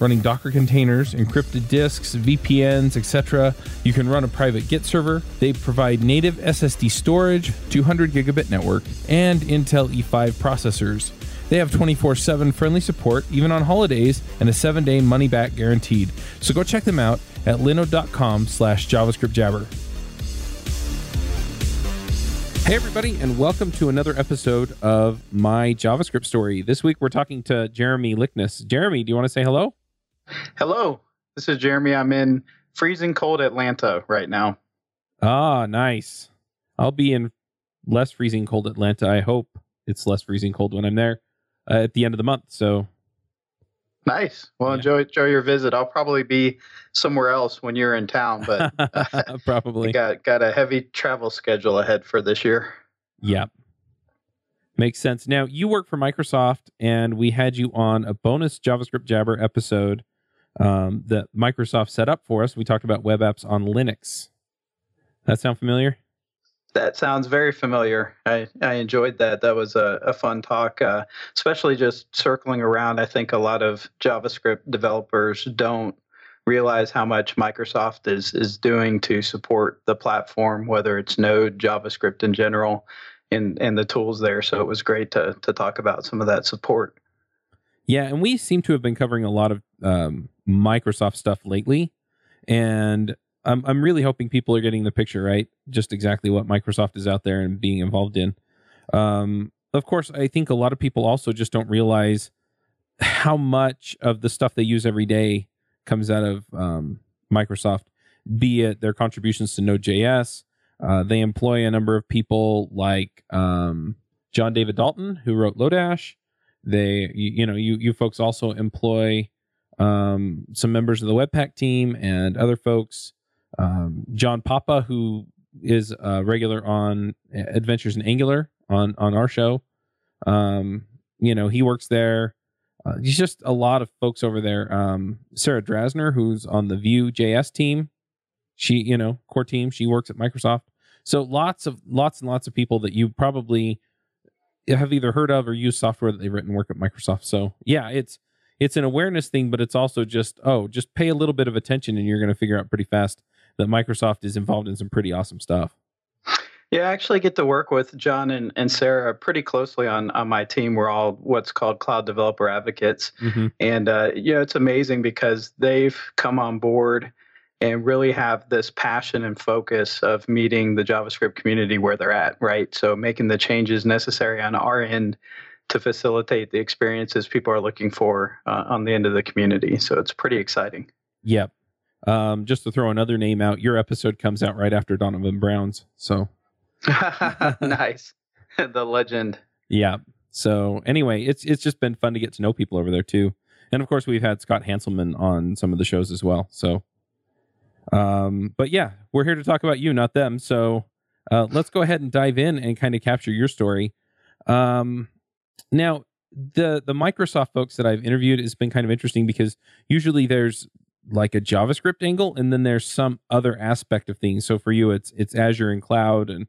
running Docker containers, encrypted disks, VPNs, etc. You can run a private Git server. They provide native SSD storage, 200 gigabit network, and Intel E5 processors. They have 24 7 friendly support, even on holidays, and a 7 day money back guaranteed. So go check them out at linode.com slash JavaScript Jabber. Hey, everybody, and welcome to another episode of My JavaScript Story. This week we're talking to Jeremy Likness. Jeremy, do you want to say hello? Hello, this is Jeremy. I'm in freezing cold Atlanta right now. Ah, nice. I'll be in less freezing cold Atlanta. I hope it's less freezing cold when I'm there uh, at the end of the month. So nice. Well, yeah. enjoy enjoy your visit. I'll probably be somewhere else when you're in town, but uh, probably got got a heavy travel schedule ahead for this year. Yep. Makes sense. Now, you work for Microsoft, and we had you on a bonus JavaScript Jabber episode um, that Microsoft set up for us. We talked about web apps on Linux. That sound familiar? That sounds very familiar. I, I enjoyed that. That was a, a fun talk, uh, especially just circling around. I think a lot of JavaScript developers don't realize how much Microsoft is is doing to support the platform, whether it's Node, JavaScript in general, and and the tools there. So it was great to to talk about some of that support. Yeah, and we seem to have been covering a lot of um, Microsoft stuff lately, and I'm I'm really hoping people are getting the picture right, just exactly what Microsoft is out there and being involved in. Um, of course, I think a lot of people also just don't realize how much of the stuff they use every day comes out of um, Microsoft, be it their contributions to Node.js. Uh, they employ a number of people like um, John David Dalton, who wrote Lodash. They, you, you know, you you folks also employ um, some members of the Webpack team and other folks. Um, John Papa, who is a regular on Adventures in Angular on on our show. Um, you know, he works there. Uh, just a lot of folks over there. Um, Sarah Drasner, who's on the Vue JS team, she, you know, core team, she works at Microsoft. So lots of lots and lots of people that you probably have either heard of or used software that they've written work at Microsoft. So yeah, it's it's an awareness thing, but it's also just oh, just pay a little bit of attention, and you're going to figure out pretty fast that Microsoft is involved in some pretty awesome stuff. Yeah, I actually get to work with John and, and Sarah pretty closely on, on my team. We're all what's called cloud developer advocates. Mm-hmm. And, uh, you know, it's amazing because they've come on board and really have this passion and focus of meeting the JavaScript community where they're at, right? So making the changes necessary on our end to facilitate the experiences people are looking for uh, on the end of the community. So it's pretty exciting. Yep. Um, just to throw another name out, your episode comes out right after Donovan Brown's. So nice. the legend. Yeah. So anyway, it's it's just been fun to get to know people over there too. And of course we've had Scott Hanselman on some of the shows as well. So um but yeah, we're here to talk about you, not them. So uh let's go ahead and dive in and kind of capture your story. Um now the the Microsoft folks that I've interviewed has been kind of interesting because usually there's like a JavaScript angle and then there's some other aspect of things. So for you it's it's Azure and cloud and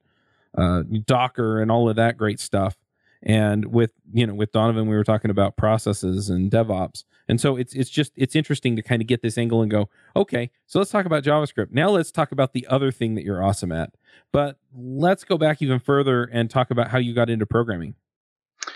uh, Docker and all of that great stuff. And with you know with Donovan, we were talking about processes and DevOps, and so it's it's just it's interesting to kind of get this angle and go, okay, so let's talk about JavaScript. Now let's talk about the other thing that you're awesome at. But let's go back even further and talk about how you got into programming.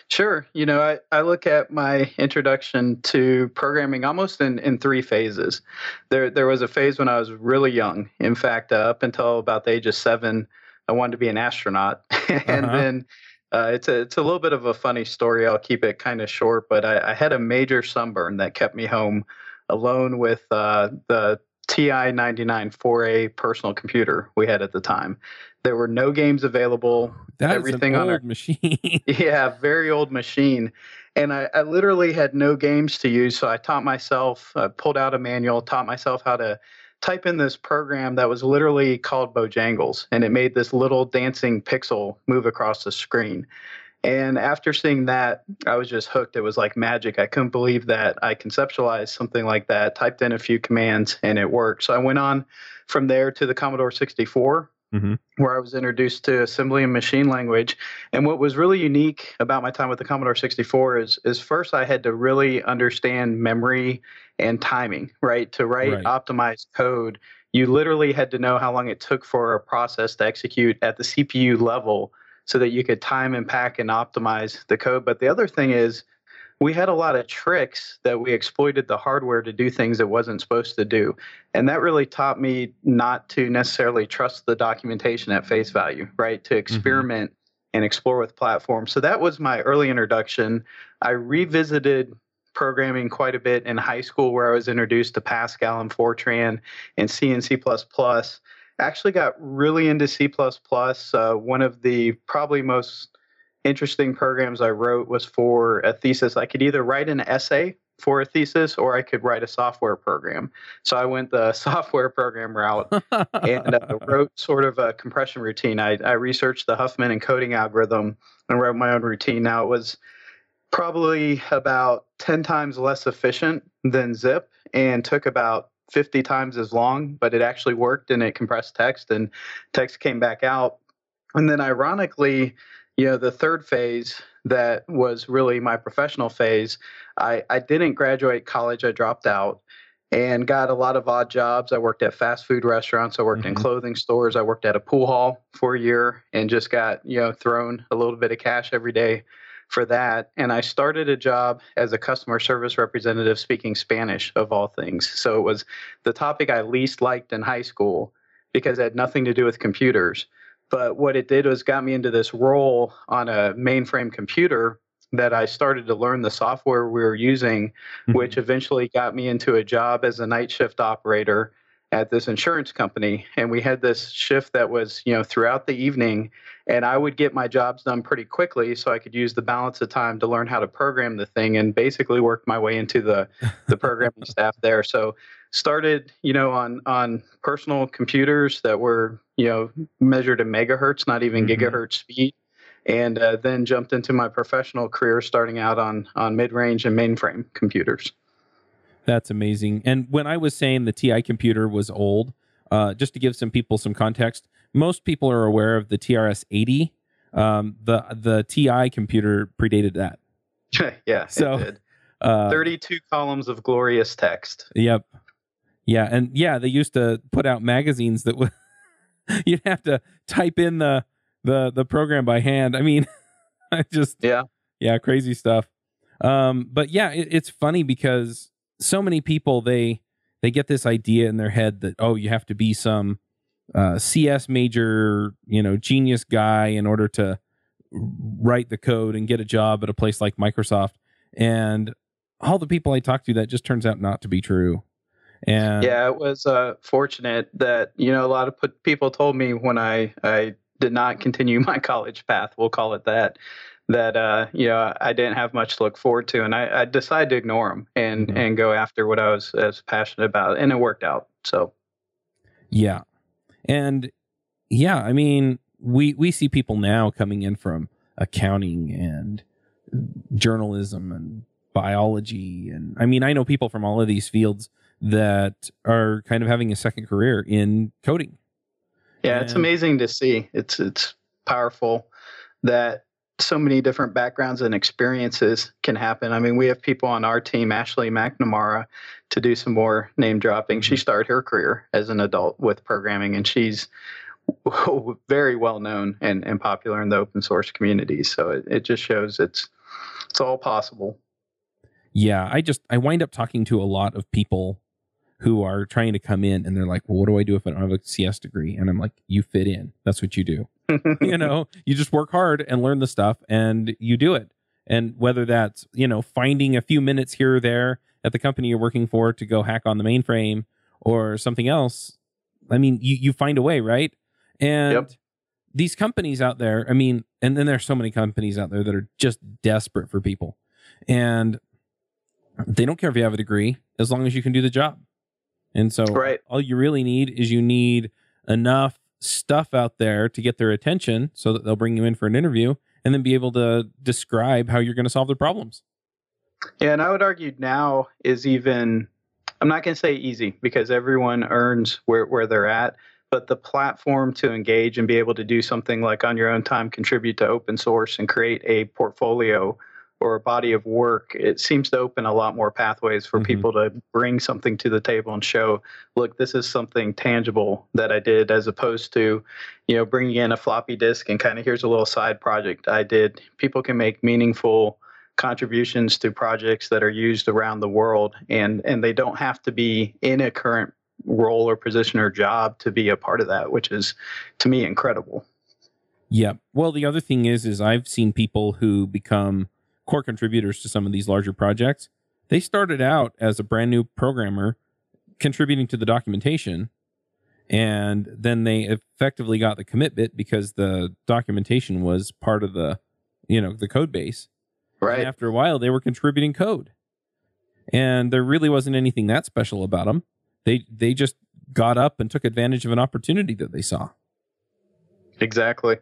Sure. You know, I, I look at my introduction to programming almost in, in three phases. There there was a phase when I was really young. In fact, uh, up until about the age of seven, I wanted to be an astronaut, and uh-huh. then uh, it's a it's a little bit of a funny story. I'll keep it kind of short, but I, I, had a major sunburn that kept me home alone with uh, the TI 99 4A personal computer we had at the time. There were no games available. That everything on our machine. yeah, very old machine. And I, I, literally had no games to use. So I taught myself, I pulled out a manual, taught myself how to type in this program that was literally called Bojangles. And it made this little dancing pixel move across the screen. And after seeing that, I was just hooked. It was like magic. I couldn't believe that I conceptualized something like that, typed in a few commands, and it worked. So I went on from there to the Commodore 64, mm-hmm. where I was introduced to assembly and machine language. And what was really unique about my time with the Commodore 64 is, is first I had to really understand memory and timing, right? To write right. optimized code, you literally had to know how long it took for a process to execute at the CPU level so that you could time and pack and optimize the code. But the other thing is, we had a lot of tricks that we exploited the hardware to do things it wasn't supposed to do. And that really taught me not to necessarily trust the documentation at face value, right? To mm-hmm. experiment mm-hmm. and explore with platforms. So that was my early introduction. I revisited programming quite a bit in high school where I was introduced to Pascal and Fortran and C and C++ actually got really into C++. Uh, one of the probably most interesting programs I wrote was for a thesis. I could either write an essay for a thesis or I could write a software program. So I went the software program route and uh, wrote sort of a compression routine. I, I researched the Huffman encoding algorithm and wrote my own routine. Now it was probably about 10 times less efficient than zip and took about 50 times as long, but it actually worked and it compressed text and text came back out. And then ironically, you know, the third phase that was really my professional phase, I, I didn't graduate college, I dropped out and got a lot of odd jobs. I worked at fast food restaurants, I worked mm-hmm. in clothing stores, I worked at a pool hall for a year and just got, you know, thrown a little bit of cash every day for that. And I started a job as a customer service representative speaking Spanish, of all things. So it was the topic I least liked in high school because it had nothing to do with computers. But what it did was got me into this role on a mainframe computer that I started to learn the software we were using, mm-hmm. which eventually got me into a job as a night shift operator at this insurance company and we had this shift that was you know throughout the evening and i would get my jobs done pretty quickly so i could use the balance of time to learn how to program the thing and basically work my way into the the programming staff there so started you know on on personal computers that were you know measured in megahertz not even mm-hmm. gigahertz speed and uh, then jumped into my professional career starting out on on mid-range and mainframe computers that's amazing. And when I was saying the TI computer was old, uh, just to give some people some context, most people are aware of the TRS 80. Um, the the TI computer predated that. yeah. So uh, 32 columns of glorious text. Yep. Yeah, and yeah, they used to put out magazines that would you'd have to type in the the the program by hand. I mean, I just yeah yeah crazy stuff. Um, but yeah, it, it's funny because so many people they they get this idea in their head that oh you have to be some uh, CS major you know genius guy in order to write the code and get a job at a place like Microsoft. And all the people I talked to that just turns out not to be true. And yeah, it was uh, fortunate that you know a lot of people told me when I I did not continue my college path, we'll call it that, that uh, you know I didn't have much to look forward to, and I, I decided to ignore them and mm-hmm. and go after what I was as passionate about, and it worked out. So, yeah, and yeah, I mean we we see people now coming in from accounting and journalism and biology, and I mean I know people from all of these fields that are kind of having a second career in coding. Yeah, and, it's amazing to see. It's it's powerful that so many different backgrounds and experiences can happen. I mean, we have people on our team, Ashley McNamara, to do some more name dropping. She mm-hmm. started her career as an adult with programming, and she's very well known and, and popular in the open source community. So it, it just shows it's it's all possible. Yeah, I just I wind up talking to a lot of people who are trying to come in and they're like, well, what do I do if I don't have a CS degree? And I'm like, you fit in. That's what you do. you know, you just work hard and learn the stuff and you do it. And whether that's, you know, finding a few minutes here or there at the company you're working for to go hack on the mainframe or something else, I mean, you, you find a way, right? And yep. these companies out there, I mean, and then there's so many companies out there that are just desperate for people. And they don't care if you have a degree as long as you can do the job. And so right. all you really need is you need enough stuff out there to get their attention so that they'll bring you in for an interview and then be able to describe how you're going to solve their problems. Yeah, and I would argue now is even I'm not going to say easy because everyone earns where where they're at, but the platform to engage and be able to do something like on your own time contribute to open source and create a portfolio or a body of work, it seems to open a lot more pathways for mm-hmm. people to bring something to the table and show, look, this is something tangible that I did, as opposed to, you know, bringing in a floppy disk and kind of here's a little side project I did. People can make meaningful contributions to projects that are used around the world, and and they don't have to be in a current role or position or job to be a part of that, which is to me incredible. Yeah. Well, the other thing is, is I've seen people who become core contributors to some of these larger projects, they started out as a brand new programmer contributing to the documentation and then they effectively got the commit bit because the documentation was part of the you know the code base. Right. and after a while they were contributing code. And there really wasn't anything that special about them they they just got up and took advantage of an opportunity that they saw. Exactly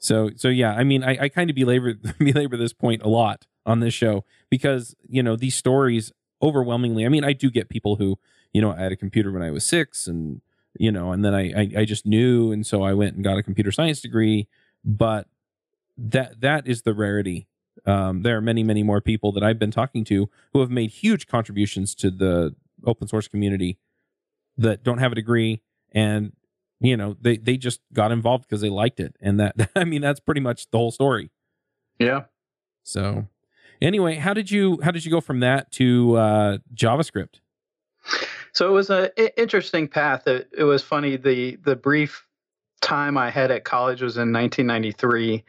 so so yeah, I mean, I, I kind of belabor belabor this point a lot on this show because you know these stories overwhelmingly. I mean, I do get people who you know I had a computer when I was six, and you know, and then I I, I just knew, and so I went and got a computer science degree. But that that is the rarity. Um, there are many many more people that I've been talking to who have made huge contributions to the open source community that don't have a degree and you know they they just got involved because they liked it. And that i mean that's pretty much the whole story. Yeah. So anyway how did you how did you go from that to uh, javascript? So it was an interesting path. It, it was funny. The the brief time i had at college was in 1993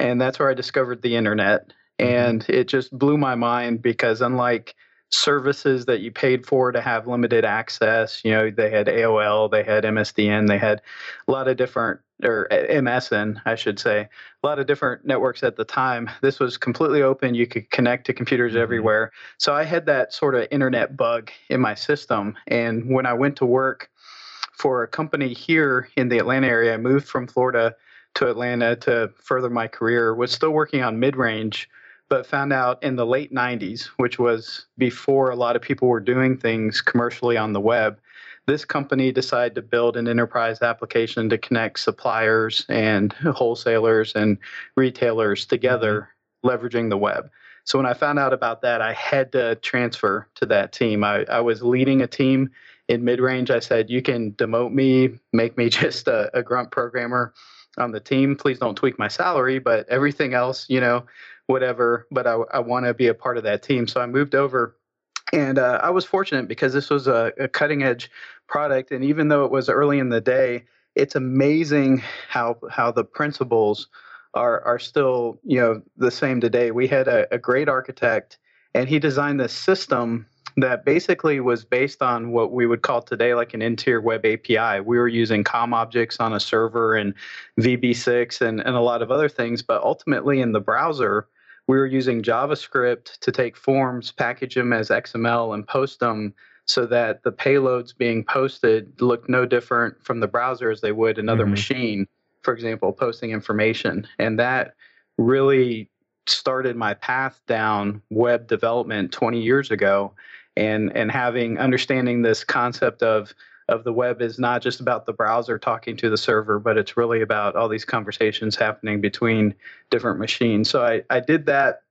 and that's where i discovered the internet. Mm-hmm. and it just blew my mind because unlike services that you paid for to have limited access. You know, they had AOL, they had MSDN, they had a lot of different, or MSN, I should say, a lot of different networks at the time. This was completely open. You could connect to computers mm-hmm. everywhere. So I had that sort of internet bug in my system. And when I went to work for a company here in the Atlanta area, I moved from Florida to Atlanta to further my career, was still working on mid range but found out in the late 90s, which was before a lot of people were doing things commercially on the web, this company decided to build an enterprise application to connect suppliers and wholesalers and retailers together, leveraging the web. So when I found out about that, I had to transfer to that team. I, I was leading a team in mid range. I said, You can demote me, make me just a, a grunt programmer on the team. Please don't tweak my salary, but everything else, you know, whatever, but I, I want to be a part of that team. So I moved over and uh, I was fortunate because this was a, a, cutting edge product. And even though it was early in the day, it's amazing how how the principles are are still you know the same today. We had a, a great architect, and he designed this system that basically was based on what we would call today like an interior web API. We were using COM objects on a server and VB6 and, and a lot of other things, but ultimately in the browser, we were using JavaScript to take forms, package them as XML, and post them so that the payloads being posted looked no different from the browser as they would another mm-hmm. machine, for example, posting information. And that really started my path down web development 20 years ago and and having understanding this concept of of the web is not just about the browser talking to the server, but it's really about all these conversations happening between different machines. So I, I did that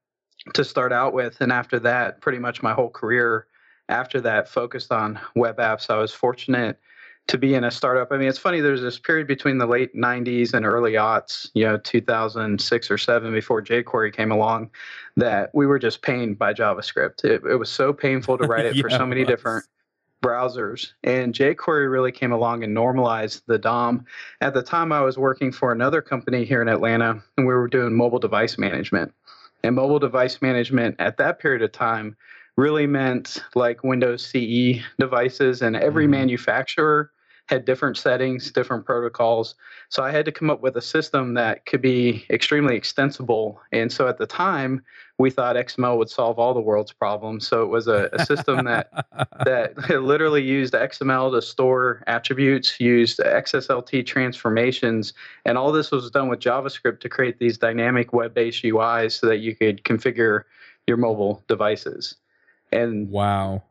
to start out with. And after that, pretty much my whole career after that focused on web apps. I was fortunate to be in a startup. I mean, it's funny, there's this period between the late 90s and early aughts, you know, 2006 or 7 before jQuery came along, that we were just pained by JavaScript. It, it was so painful to write it yeah, for so many different browsers. And jQuery really came along and normalized the DOM. At the time, I was working for another company here in Atlanta, and we were doing mobile device management. And mobile device management at that period of time really meant like Windows CE devices, and every mm-hmm. manufacturer had different settings, different protocols. So I had to come up with a system that could be extremely extensible. And so at the time, we thought XML would solve all the world's problems. So it was a, a system that that literally used XML to store attributes, used XSLT transformations, and all this was done with JavaScript to create these dynamic web-based UIs so that you could configure your mobile devices. And wow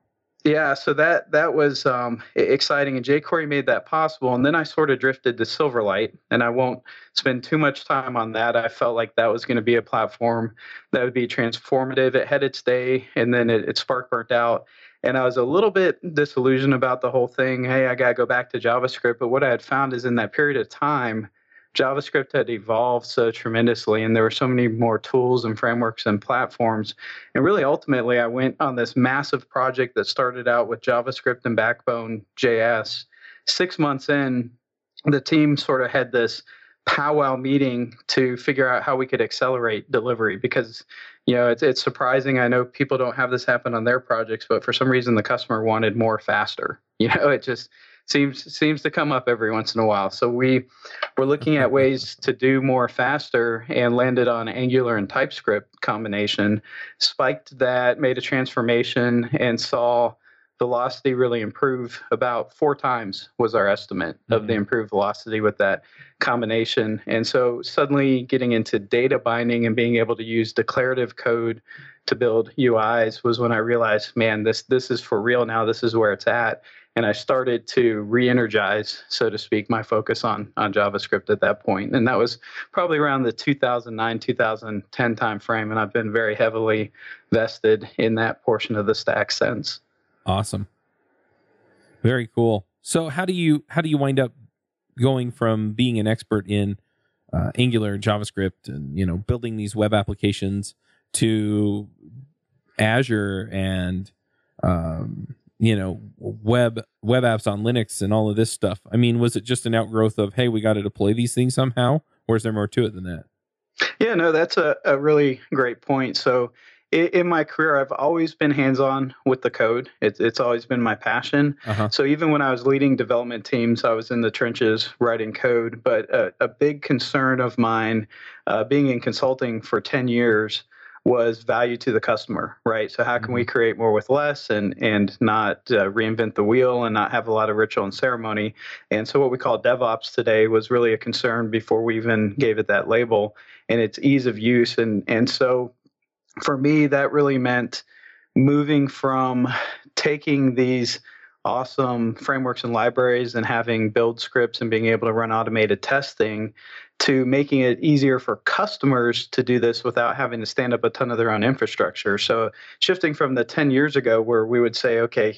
yeah, so that that was um, exciting, and jQuery made that possible. And then I sort of drifted to Silverlight, and I won't spend too much time on that. I felt like that was going to be a platform that would be transformative. It had its day, and then it, it spark burnt out, and I was a little bit disillusioned about the whole thing. Hey, I got to go back to JavaScript. But what I had found is in that period of time, JavaScript had evolved so tremendously, and there were so many more tools and frameworks and platforms. And really, ultimately, I went on this massive project that started out with JavaScript and Backbone JS. Six months in, the team sort of had this powwow meeting to figure out how we could accelerate delivery because you know it's, it's surprising i know people don't have this happen on their projects but for some reason the customer wanted more faster you know it just seems seems to come up every once in a while. So we were looking at ways to do more faster and landed on Angular and TypeScript combination. Spiked that, made a transformation, and saw velocity really improve about four times was our estimate mm-hmm. of the mm-hmm. improved velocity with that combination. And so suddenly getting into data binding and being able to use declarative code to build UIs was when I realized, man, this this is for real now. This is where it's at and I started to re-energize, so to speak, my focus on on JavaScript at that point, and that was probably around the 2009 2010 timeframe, and I've been very heavily vested in that portion of the stack since. Awesome, very cool. So how do you how do you wind up going from being an expert in uh, Angular, JavaScript, and you know building these web applications to Azure and um, you know web web apps on linux and all of this stuff. I mean was it just an outgrowth of hey we got to deploy these things somehow? Or is there more to it than that? Yeah no that's a, a really great point. So in, in my career i've always been hands-on with the code. It's, it's always been my passion. Uh-huh. so even when i was leading development teams i was in the trenches writing code. But a, a big concern of mine uh, being in consulting for 10 years was value to the customer, right? So how can we mm-hmm. create more with less and and not uh, reinvent the wheel and not have a lot of ritual and ceremony? And so what we call DevOps today was really a concern before we even gave it that label, and it's ease of use. And and so for me, that really meant moving from taking these awesome frameworks and libraries and having build scripts and being able to run automated testing to making it easier for customers to do this without having to stand up a ton of their own infrastructure. So shifting from the 10 years ago where we would say, okay,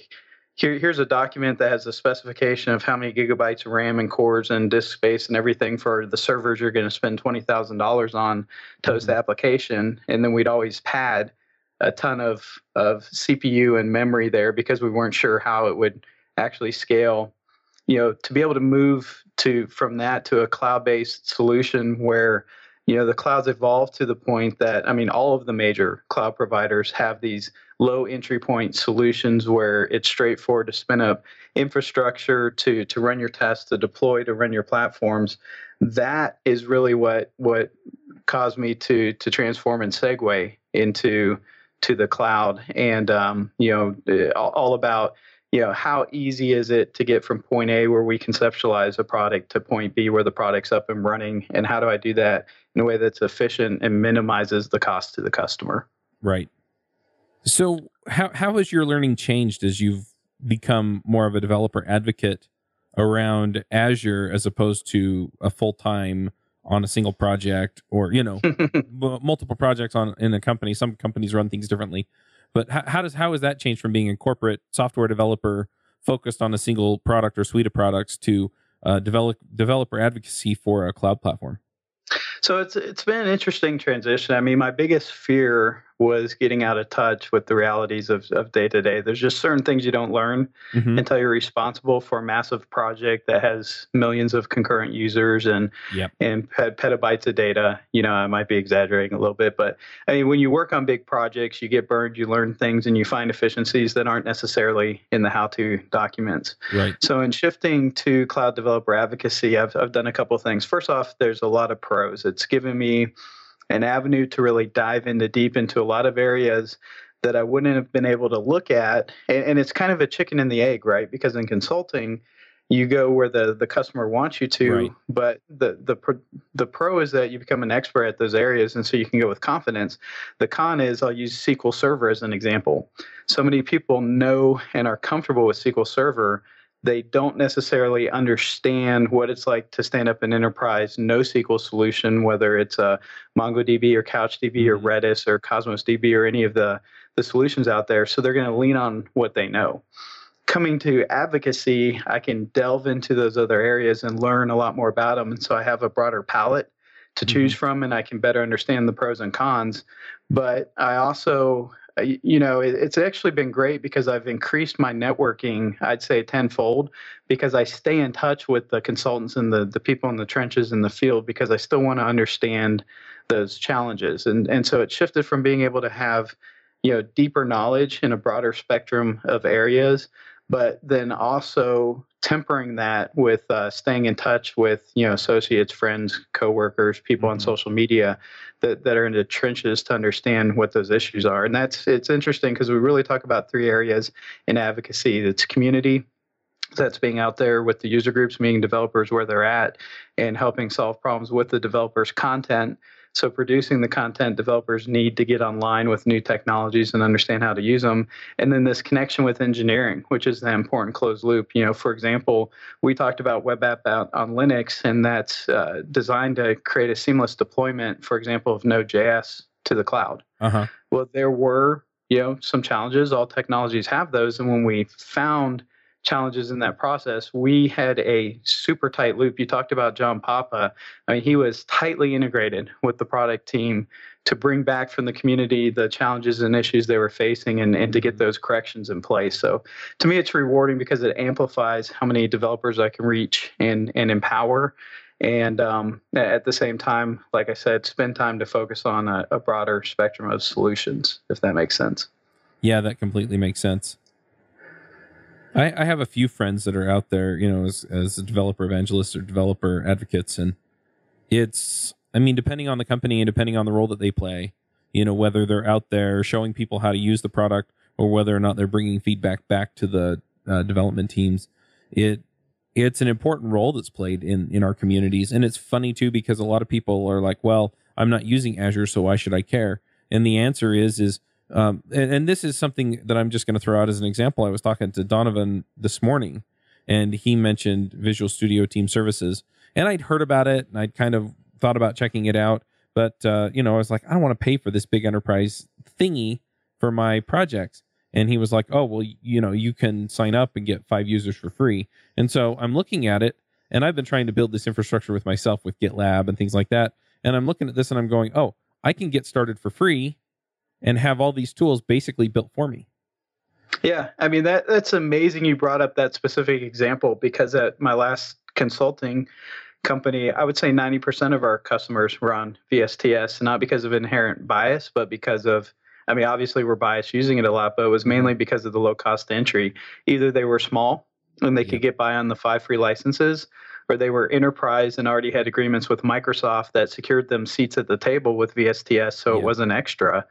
here, here's a document that has a specification of how many gigabytes of RAM and cores and disk space and everything for the servers you're going to spend $20,000 on to host the mm-hmm. application. And then we'd always pad a ton of, of CPU and memory there because we weren't sure how it would actually scale. You know to be able to move to from that to a cloud-based solution where you know the clouds evolved to the point that i mean all of the major cloud providers have these low entry point solutions where it's straightforward to spin up infrastructure to to run your tests to deploy to run your platforms. That is really what what caused me to to transform and segue into to the cloud and um, you know all, all about you know how easy is it to get from point a where we conceptualize a product to point b where the product's up and running and how do i do that in a way that's efficient and minimizes the cost to the customer? Right. So how, how has your learning changed as you've become more of a developer advocate around azure as opposed to a full-time on a single project or you know multiple projects on in a company some companies run things differently but how, how does how has that changed from being a corporate software developer focused on a single product or suite of products to uh, develop developer advocacy for a cloud platform? So it's it's been an interesting transition. I mean, my biggest fear was getting out of touch with the realities of, of day-to-day there's just certain things you don't learn mm-hmm. until you're responsible for a massive project that has millions of concurrent users and yep. and pet- petabytes of data you know i might be exaggerating a little bit but i mean when you work on big projects you get burned you learn things and you find efficiencies that aren't necessarily in the how-to documents right so in shifting to cloud developer advocacy i've, I've done a couple things first off there's a lot of pros it's given me an avenue to really dive into deep into a lot of areas that I wouldn't have been able to look at. And, and, it's kind of a chicken and the egg, right? Because in consulting, you go where the, the customer wants you to, right. but the, the the pro is that you become an expert at those areas, and so you can go with confidence. The con is I'll use SQL Server as an example. So many people know and are comfortable with SQL Server, they don't necessarily understand what it's like to stand up an enterprise NoSQL solution, whether it's a MongoDB or CouchDB or mm-hmm. Redis or Cosmos DB or any of the, the solutions out there. So they're going to lean on what they know. Coming to advocacy, I can delve into those other areas and learn a lot more about them. And so I have a broader palette to choose mm-hmm. from and I can better understand the pros and cons. But I also Uh, you know, it, it's actually been great because I've increased my networking, I'd say tenfold, because I stay in touch with the consultants and the, the people in the trenches in the field because I still want to understand those challenges. And, and so it shifted from being able to have, you know, deeper knowledge in a broader spectrum of areas but then also tempering that with uh, staying in touch with you know associates, friends, coworkers, people mm-hmm. on social media that, that are in the trenches to understand what those issues are. And that's it's interesting because we really talk about three areas in advocacy. It's community, that's being out there with the user groups, meeting developers where they're at, and helping solve problems with the developers' content. So producing the content developers need to get online with new technologies and understand how to use them. And then this connection with engineering, which is the important closed loop. You know, for example, we talked about web app out on Linux, and that's uh, designed to create a seamless deployment, for example, of Node.js to the cloud. Uh-huh. Well, there were you know some challenges. All technologies have those, and when we found challenges in that process, we had a super tight loop. You talked about John Papa. I mean, he was tightly integrated with the product team to bring back from the community the challenges and issues they were facing and, and to get those corrections in place. So to me, it's rewarding because it amplifies how many developers I can reach and, and empower. And um, at the same time, like I said, spend time to focus on a, a broader spectrum of solutions, if that makes sense. Yeah, that completely makes sense. I, I have a few friends that are out there, you know, as as developer evangelists or developer advocates, and it's I mean, depending on the company and depending on the role that they play, you know, whether they're out there showing people how to use the product or whether or not they're bringing feedback back to the uh, development teams, it it's an important role that's played in in our communities, and it's funny too because a lot of people are like, well, I'm not using Azure, so why should I care? And the answer is is um, and, and, this is something that I'm just going to throw out as an example. I was talking to Donovan this morning, and he mentioned Visual Studio Team Services, and I'd heard about it, and I'd kind of thought about checking it out, but uh, you know, I was like, I don't want to pay for this big enterprise thingy for my projects. And he was like, Oh, well, you know, you can sign up and get five users for free. And so I'm looking at it, and I've been trying to build this infrastructure with myself with GitLab and things like that. And I'm looking at this and I'm going, Oh, I can get started for free and have all these tools basically built for me. Yeah, I mean that that's amazing you brought up that specific example because at my last consulting company, I would say 90% of our customers were on VSTS, not because of inherent bias, but because of I mean, obviously we're biased using it a lot, but it was mainly because of the low cost entry. Either they were small and they could get by on the five free licenses, or they were enterprise and already had agreements with Microsoft that secured them seats at the table with VSTS, so yeah. it wasn't extra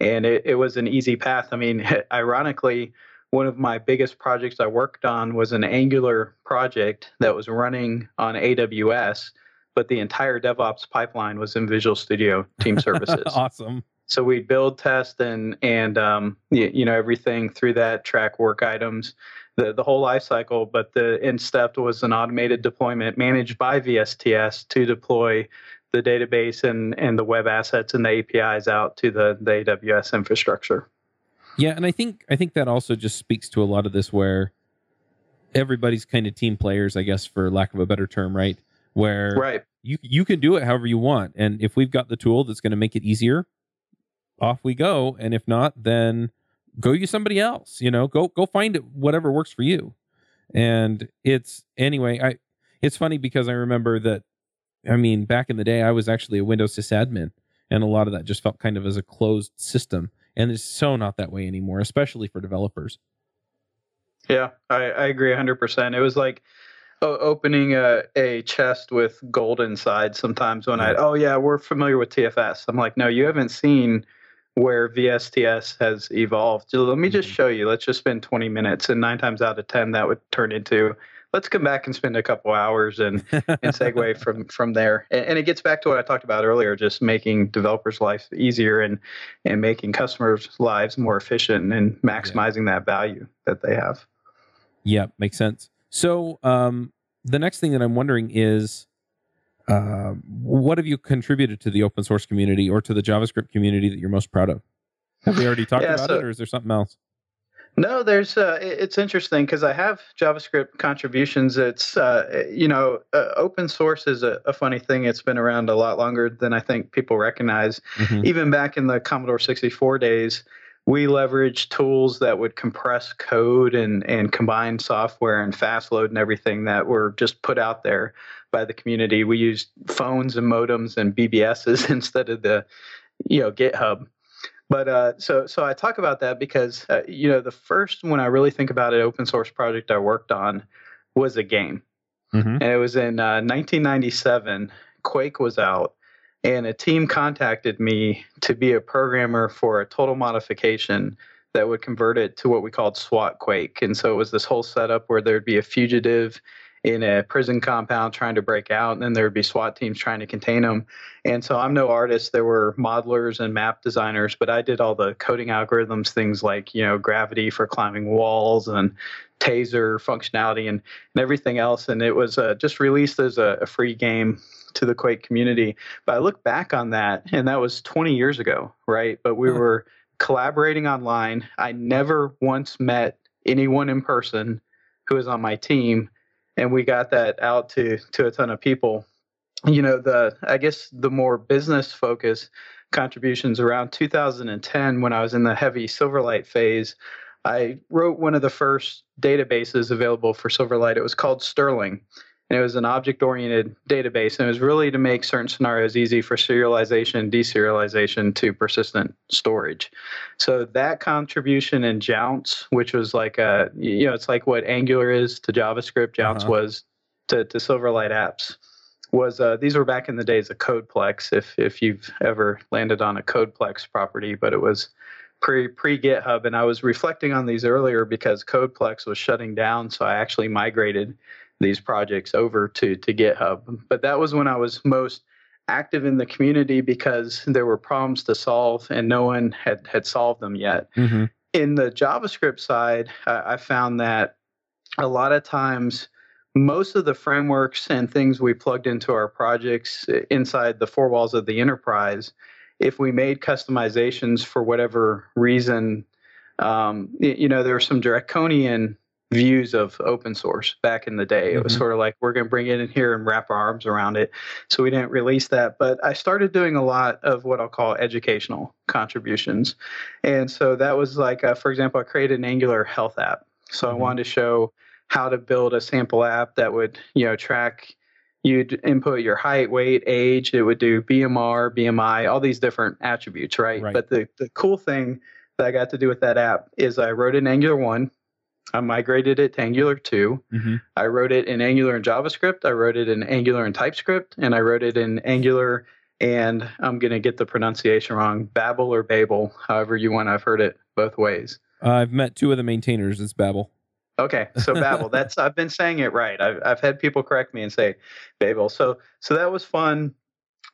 and it, it was an easy path. I mean, ironically, one of my biggest projects I worked on was an Angular project that was running on AWS, but the entire DevOps pipeline was in Visual Studio Team Services. awesome. So we build, test, and and um, you, you, know everything through that, track work items, the the whole life cycle. But the in step was an automated deployment managed by VSTS to deploy the database and, and the web assets and the APIs out to the, the AWS infrastructure. Yeah, and I think I think that also just speaks to a lot of this where everybody's kind of team players, I guess, for lack of a better term, right? Where right. you you can do it however you want, and if we've got the tool that's going to make it easier, off we go. And if not, then go use somebody else. You know, go go find it, whatever works for you. And it's anyway. I it's funny because I remember that. I mean, back in the day, I was actually a Windows sysadmin, and a lot of that just felt kind of as a closed system, and it's so not that way anymore, especially for developers. Yeah, I, I agree 100%. It was like opening a, a chest with gold inside sometimes when I, oh, yeah, we're familiar with TFS. I'm like, no, you haven't seen where VSTS has evolved. Let me just mm-hmm. show you. Let's just spend 20 minutes. And nine times out of 10, that would turn into, let's come back and spend a couple hours and, and segue from, from there. And, and, it gets back to what I talked about earlier, just making developers' lives easier and, and making customers' lives more efficient and maximizing yeah. that value that they have. Yeah, makes sense. So um, the next thing that I'm wondering is, uh, what have you contributed to the open source community or to the JavaScript community that you're most proud of? Have we already talked yeah, about so, it, or is there something else? No, there's. Uh, it's interesting because I have JavaScript contributions. It's uh, you know, uh, open source is a, a, funny thing. It's been around a lot longer than I think people recognize. Mm-hmm. Even back in the Commodore 64 days, we leveraged tools that would compress code and, and combine software and fast load and everything that were just put out there by the community. We used phones and modems and BBSs instead of the, you know, GitHub. But uh, so so I talk about that because uh, you know the first when I really think about it, open source project I worked on was a game, mm-hmm. and it was in uh, 1997. Quake was out, and a team contacted me to be a programmer for a total modification that would convert it to what we called SWAT Quake. And so it was this whole setup where there'd be a fugitive in a prison compound trying to break out, and then there would be SWAT teams trying to contain them. And so I'm no artist. There were modelers and map designers, but I did all the coding algorithms, things like you know gravity for climbing walls and taser functionality and, and everything else. And it was uh, just released as a, a free game to the Quake community. But I look back on that, and that was 20 years ago, right? But we were collaborating online. I never once met anyone in person who was on my team, and we got that out to to a ton of people. You know, the I guess the more business focus contributions around 2010 when I was in the heavy Silverlight phase. I wrote one of the first databases available for Silverlight. It was called Sterling and it was an object oriented database and it was really to make certain scenarios easy for serialization and deserialization to persistent storage so that contribution in jounce which was like a you know it's like what angular is to javascript jounce uh-huh. was to, to silverlight apps was uh, these were back in the days of codeplex if if you've ever landed on a codeplex property but it was pre pre github and i was reflecting on these earlier because codeplex was shutting down so i actually migrated these projects over to to GitHub. But that was when I was most active in the community because there were problems to solve and no one had had solved them yet. Mm-hmm. In the JavaScript side, I, I found that a lot of times most of the frameworks and things we plugged into our projects inside the four walls of the enterprise, if we made customizations for whatever reason, um, you know, there were some draconian views of open source back in the day. It was mm-hmm. sort of like we're going to bring it in here and wrap our arms around it. So we didn't release that. But I started doing a lot of what I'll call educational contributions. And so that was like, uh, for example, I created an Angular health app. So mm-hmm. I wanted to show how to build a sample app that would, you know, track you'd input your height, weight, age. It would do BMR, BMI, all these different attributes, right? right. But the, the cool thing that I got to do with that app is I wrote in Angular 1 I migrated it to Angular 2. Mm-hmm. I wrote it in Angular and JavaScript. I wrote it in Angular and TypeScript, and I wrote it in Angular and I'm going to get the pronunciation wrong, Babel or Babel, however you want. I've heard it both ways. Uh, I've met two of the maintainers. It's Babel. Okay, so Babel. That's I've been saying it right. I've I've had people correct me and say Babel. So so that was fun.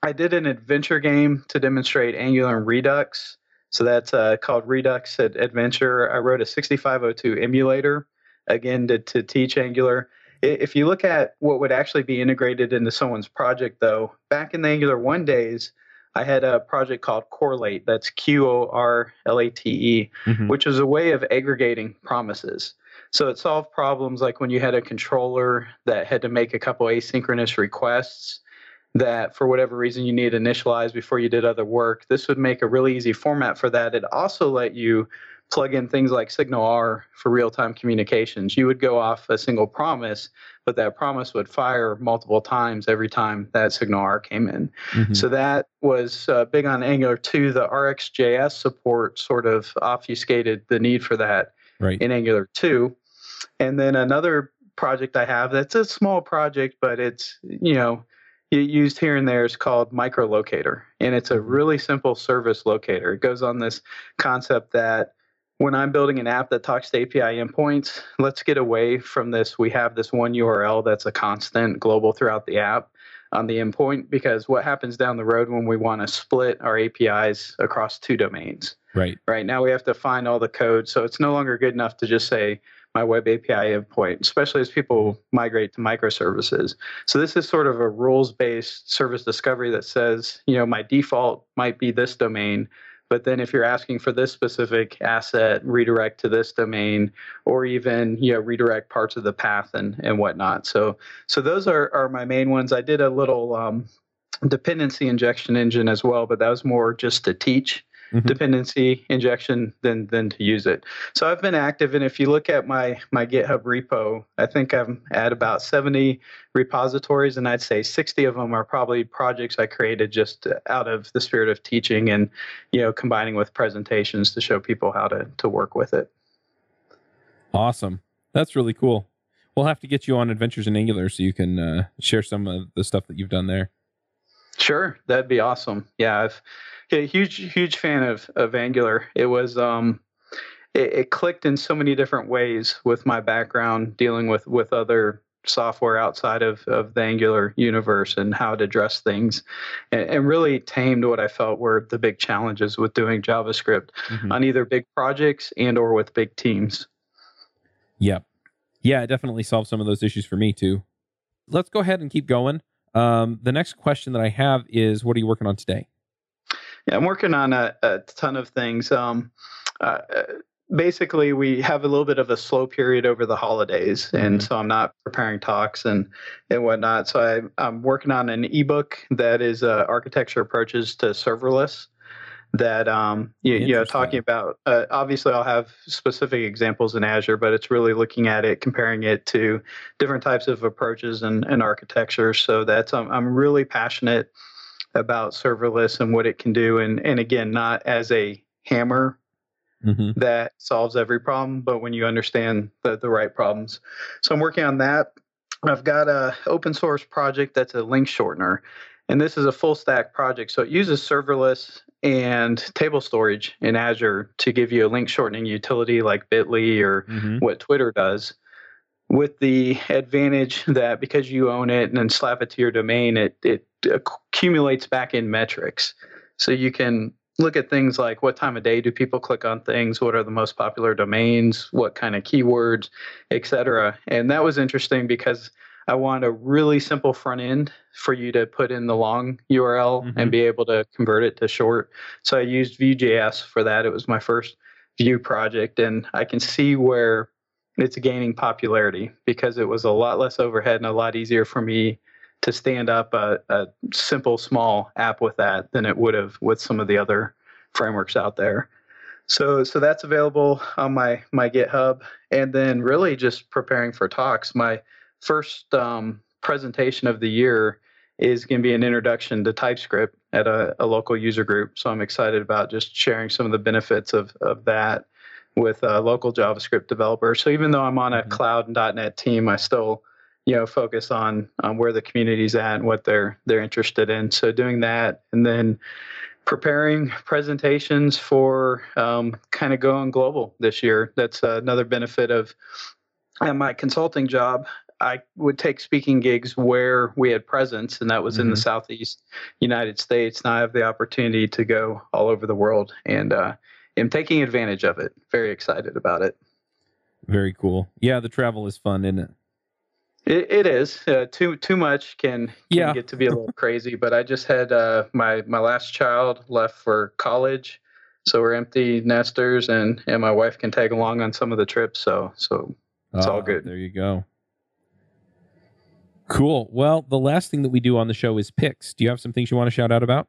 I did an adventure game to demonstrate Angular and Redux. So that's uh, called Redux Adventure. I wrote a 6502 emulator, again, to, to teach Angular. If you look at what would actually be integrated into someone's project, though, back in the Angular 1 days, I had a project called Qorlate, that's Q O R L A T E, mm-hmm. which was a way of aggregating promises. So it solved problems like when you had a controller that had to make a couple asynchronous requests that for whatever reason you need initialized before you did other work, this would make a really easy format for that. It also let you plug in things like SignalR for real-time communications. You would go off a single promise, but that promise would fire multiple times every time that SignalR came in. Mm-hmm. So that was uh, big on Angular 2. The RxJS support sort of obfuscated the need for that right. in Angular 2. And then another project I have that's a small project, but it's, you know, used here and there is called microlocator and it's a mm-hmm. really simple service locator. It goes on this concept that when i'm building an app that talks to api endpoints let's get away from this we have this one url that's a constant global throughout the app on the endpoint because what happens down the road when we want to split our apis across two domains? Right. Right now we have to find all the code so it's no longer good enough to just say my web API endpoint, especially as people migrate to microservices. So this is sort of a rules-based service discovery that says, you know, my default might be this domain, but then if you're asking for this specific asset, redirect to this domain, or even you know redirect parts of the path and and whatnot. So so those are are my main ones. I did a little um, dependency injection engine as well, but that was more just to teach mm-hmm. dependency injection than than to use it. So I've been active, and if you look at my my GitHub repo, I think I'm at about 70 repositories, and I'd say 60 of them are probably projects I created just out of the spirit of teaching and you know combining with presentations to show people how to to work with it. Awesome, that's really cool. We'll have to get you on Adventures in Angular so you can uh, share some of the stuff that you've done there. Sure, that'd be awesome. Yeah, I've a huge huge fan of of Angular. It was um, it, it, clicked in so many different ways with my background dealing with with other software outside of of the Angular universe and how to address things, and, and really tamed what I felt were the big challenges with doing JavaScript mm-hmm. on either big projects and or with big teams. Yep. Yeah, it definitely solved some of those issues for me too. Let's go ahead and keep going. Um, the next question that I have is, what are you working on today? Yeah, I'm working on a, a ton of things. Um, uh, basically, we have a little bit of a slow period over the holidays, and mm-hmm. so I'm not preparing talks and and whatnot. So I, am working on an ebook that is uh, architecture approaches to serverless. That um, you, you know, talking about. Uh, obviously, I'll have specific examples in Azure, but it's really looking at it, comparing it to different types of approaches and, and architecture. So that's um, I'm really passionate about serverless and what it can do. And, and again, not as a hammer mm-hmm. that solves every problem, but when you understand the, the right problems. So I'm working on that. I've got a open source project that's a link shortener. And this is a full stack project. So it uses serverless and table storage in Azure to give you a link shortening utility like Bitly or mm-hmm. what Twitter does with the advantage that because you own it and then slap it to your domain, it, it accumulates back in metrics. So you can look at things like what time of day do people click on things, what are the most popular domains, what kind of keywords, etc. And that was interesting because I wanted a really simple front end for you to put in the long URL mm-hmm. and be able to convert it to short. So I used Vue.js for that. It was my first Vue project, and I can see where it's gaining popularity because it was a lot less overhead and a lot easier for me to stand up a, a simple small app with that than it would have with some of the other frameworks out there. So so that's available on my my GitHub, and then really just preparing for talks. My first um, presentation of the year is going to be an introduction to TypeScript at a, a, local user group. So I'm excited about just sharing some of the benefits of of that with a local JavaScript developers. So even though I'm on a mm-hmm. cloud and .NET team, I still you know focus on on where the community's at and what they're they're interested in. So doing that and then preparing presentations for um, kind of going global this year. That's another benefit of my consulting job. I would take speaking gigs where we had presence, and that was mm-hmm. in the mm-hmm. Southeast United States. Now I have the opportunity to go all over the world, and uh, am taking advantage of it. Very excited about it. Very cool. Yeah, the travel is fun, isn't it? It, it is uh, too too much can, can yeah. get to be a little crazy. But I just had uh, my my last child left for college, so we're empty nesters, and and my wife can tag along on some of the trips. So so it's all ah, good. There you go. Cool. Well, the last thing that we do on the show is picks. Do you have some things you want to shout out about?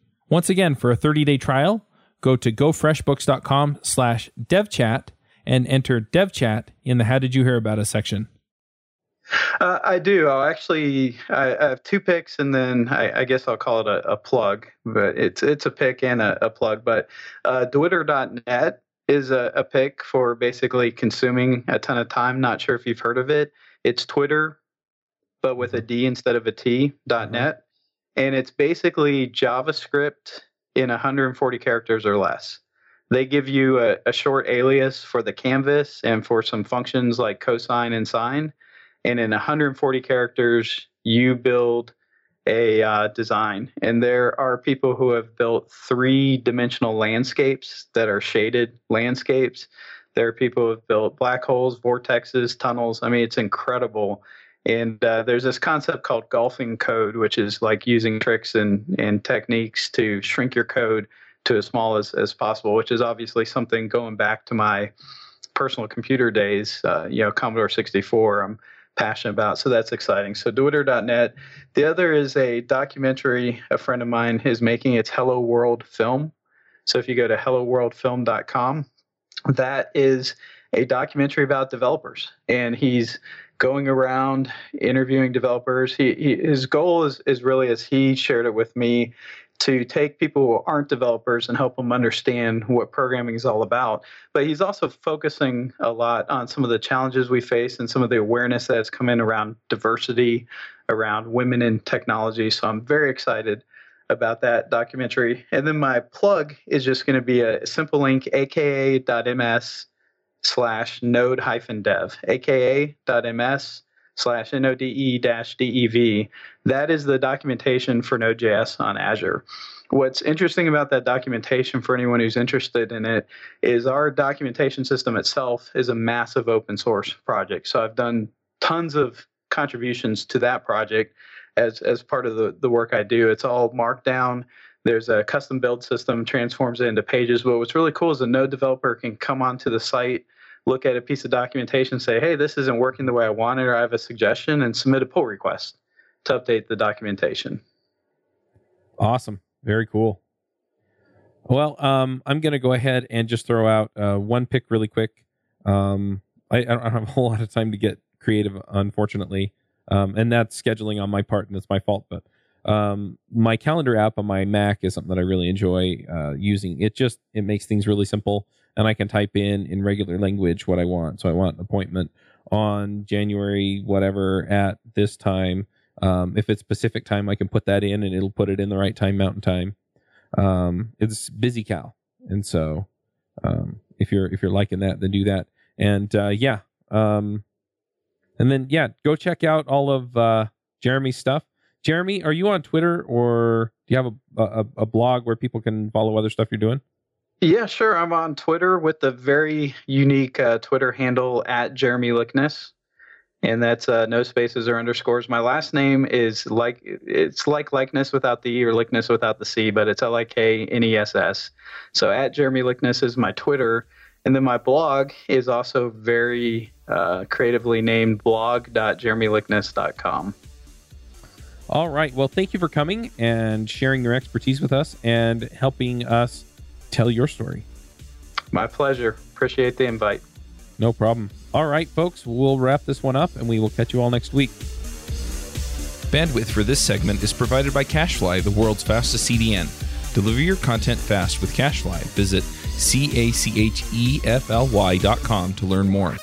Once again, for a 30-day trial, go to gofreshbooks.com slash devchat and enter devchat in the how did you hear about us section. Uh, I do. I'll actually, I, I, have two picks, and then I, I guess I'll call it a, a, plug. But it's it's a pick and a, a plug. But uh, Dwitter.net is a, a pick for basically consuming a ton of time. Not sure if you've heard of it. It's Twitter, but with a mm-hmm. Instead of a T. Dot mm-hmm. net and it's basically JavaScript in 140 characters or less. They give you a, a, short alias for the canvas and for some functions like cosine and sine. And in 140 characters, you build a uh, design. And there are people who have built three dimensional landscapes that are shaded landscapes. There are people who have built black holes, vortexes, tunnels. I mean, it's incredible and uh, there's this concept called golfing code, which is like using tricks and, and techniques to shrink your code to as small as, as possible, which is obviously something going back to my personal computer days, uh, you know, Commodore 64, I'm passionate about. So that's exciting. So Dwitter.net. The other is a documentary a friend of mine is making. It's Hello World Film. So if you go to helloworldfilm.com, that is a documentary about developers. And he's going around interviewing developers. He, he, his goal is is really as he shared it with me to take people who aren't developers and help them understand what programming is all about. But he's also focusing a lot on some of the challenges we face and some of the awareness that has come in around diversity, around women in technology. So I'm very excited about that documentary. And then my plug is just going to be a simple link, aka.ms slash node hyphen dev, aka.ms slash node dash dev. That is the documentation for Node.js on Azure. What's interesting about that documentation for anyone who's interested in it is our documentation system itself is a massive open source project. So I've done tons of contributions to that project as, as part of the, the work I do. It's all markdown. There's a custom build system, transforms it into pages. But what's really cool is a node developer can come onto the site look at a piece of documentation, say, hey, this isn't working the way I wanted, or I have a suggestion, and submit a pull request to update the documentation. Awesome. Very cool. Well, um, I'm going to go ahead and just throw out uh, one pick really quick. Um, I, I, don't have a whole lot of time to get creative, unfortunately, um, and that's scheduling on my part, and it's my fault. But um, my calendar app on my Mac is something that I really enjoy uh, using. It just it makes things really simple and I can type in in regular language what I want. So I want an appointment on January whatever at this time. Um, if it's Pacific time, I can put that in and it'll put it in the right time, Mountain time. Um, it's busy BusyCal, and so um, if you're if you're liking that, then do that. And uh, yeah, um, and then yeah, go check out all of uh, Jeremy's stuff. Jeremy, are you on Twitter or do you have a, a, a blog where people can follow other stuff you're doing? Yeah, sure. I'm on Twitter with the very unique uh, Twitter handle at Jeremy Likness, and that's uh, no spaces or underscores. My last name is like it's like likeness without the e or likeness without the c, but it's L I K N E S S. So at Jeremy Likness is my Twitter, and then my blog is also very uh, creatively named blog.jeremylikness.com. All right. Well, thank you for coming and sharing your expertise with us and helping us tell your story. My pleasure. Appreciate the invite. No problem. All right, folks, we'll wrap this one up and we will catch you all next week. Bandwidth for this segment is provided by CacheFly, the world's fastest CDN. Deliver your content fast with CacheFly. Visit C A C H E F L Y dot com to learn more.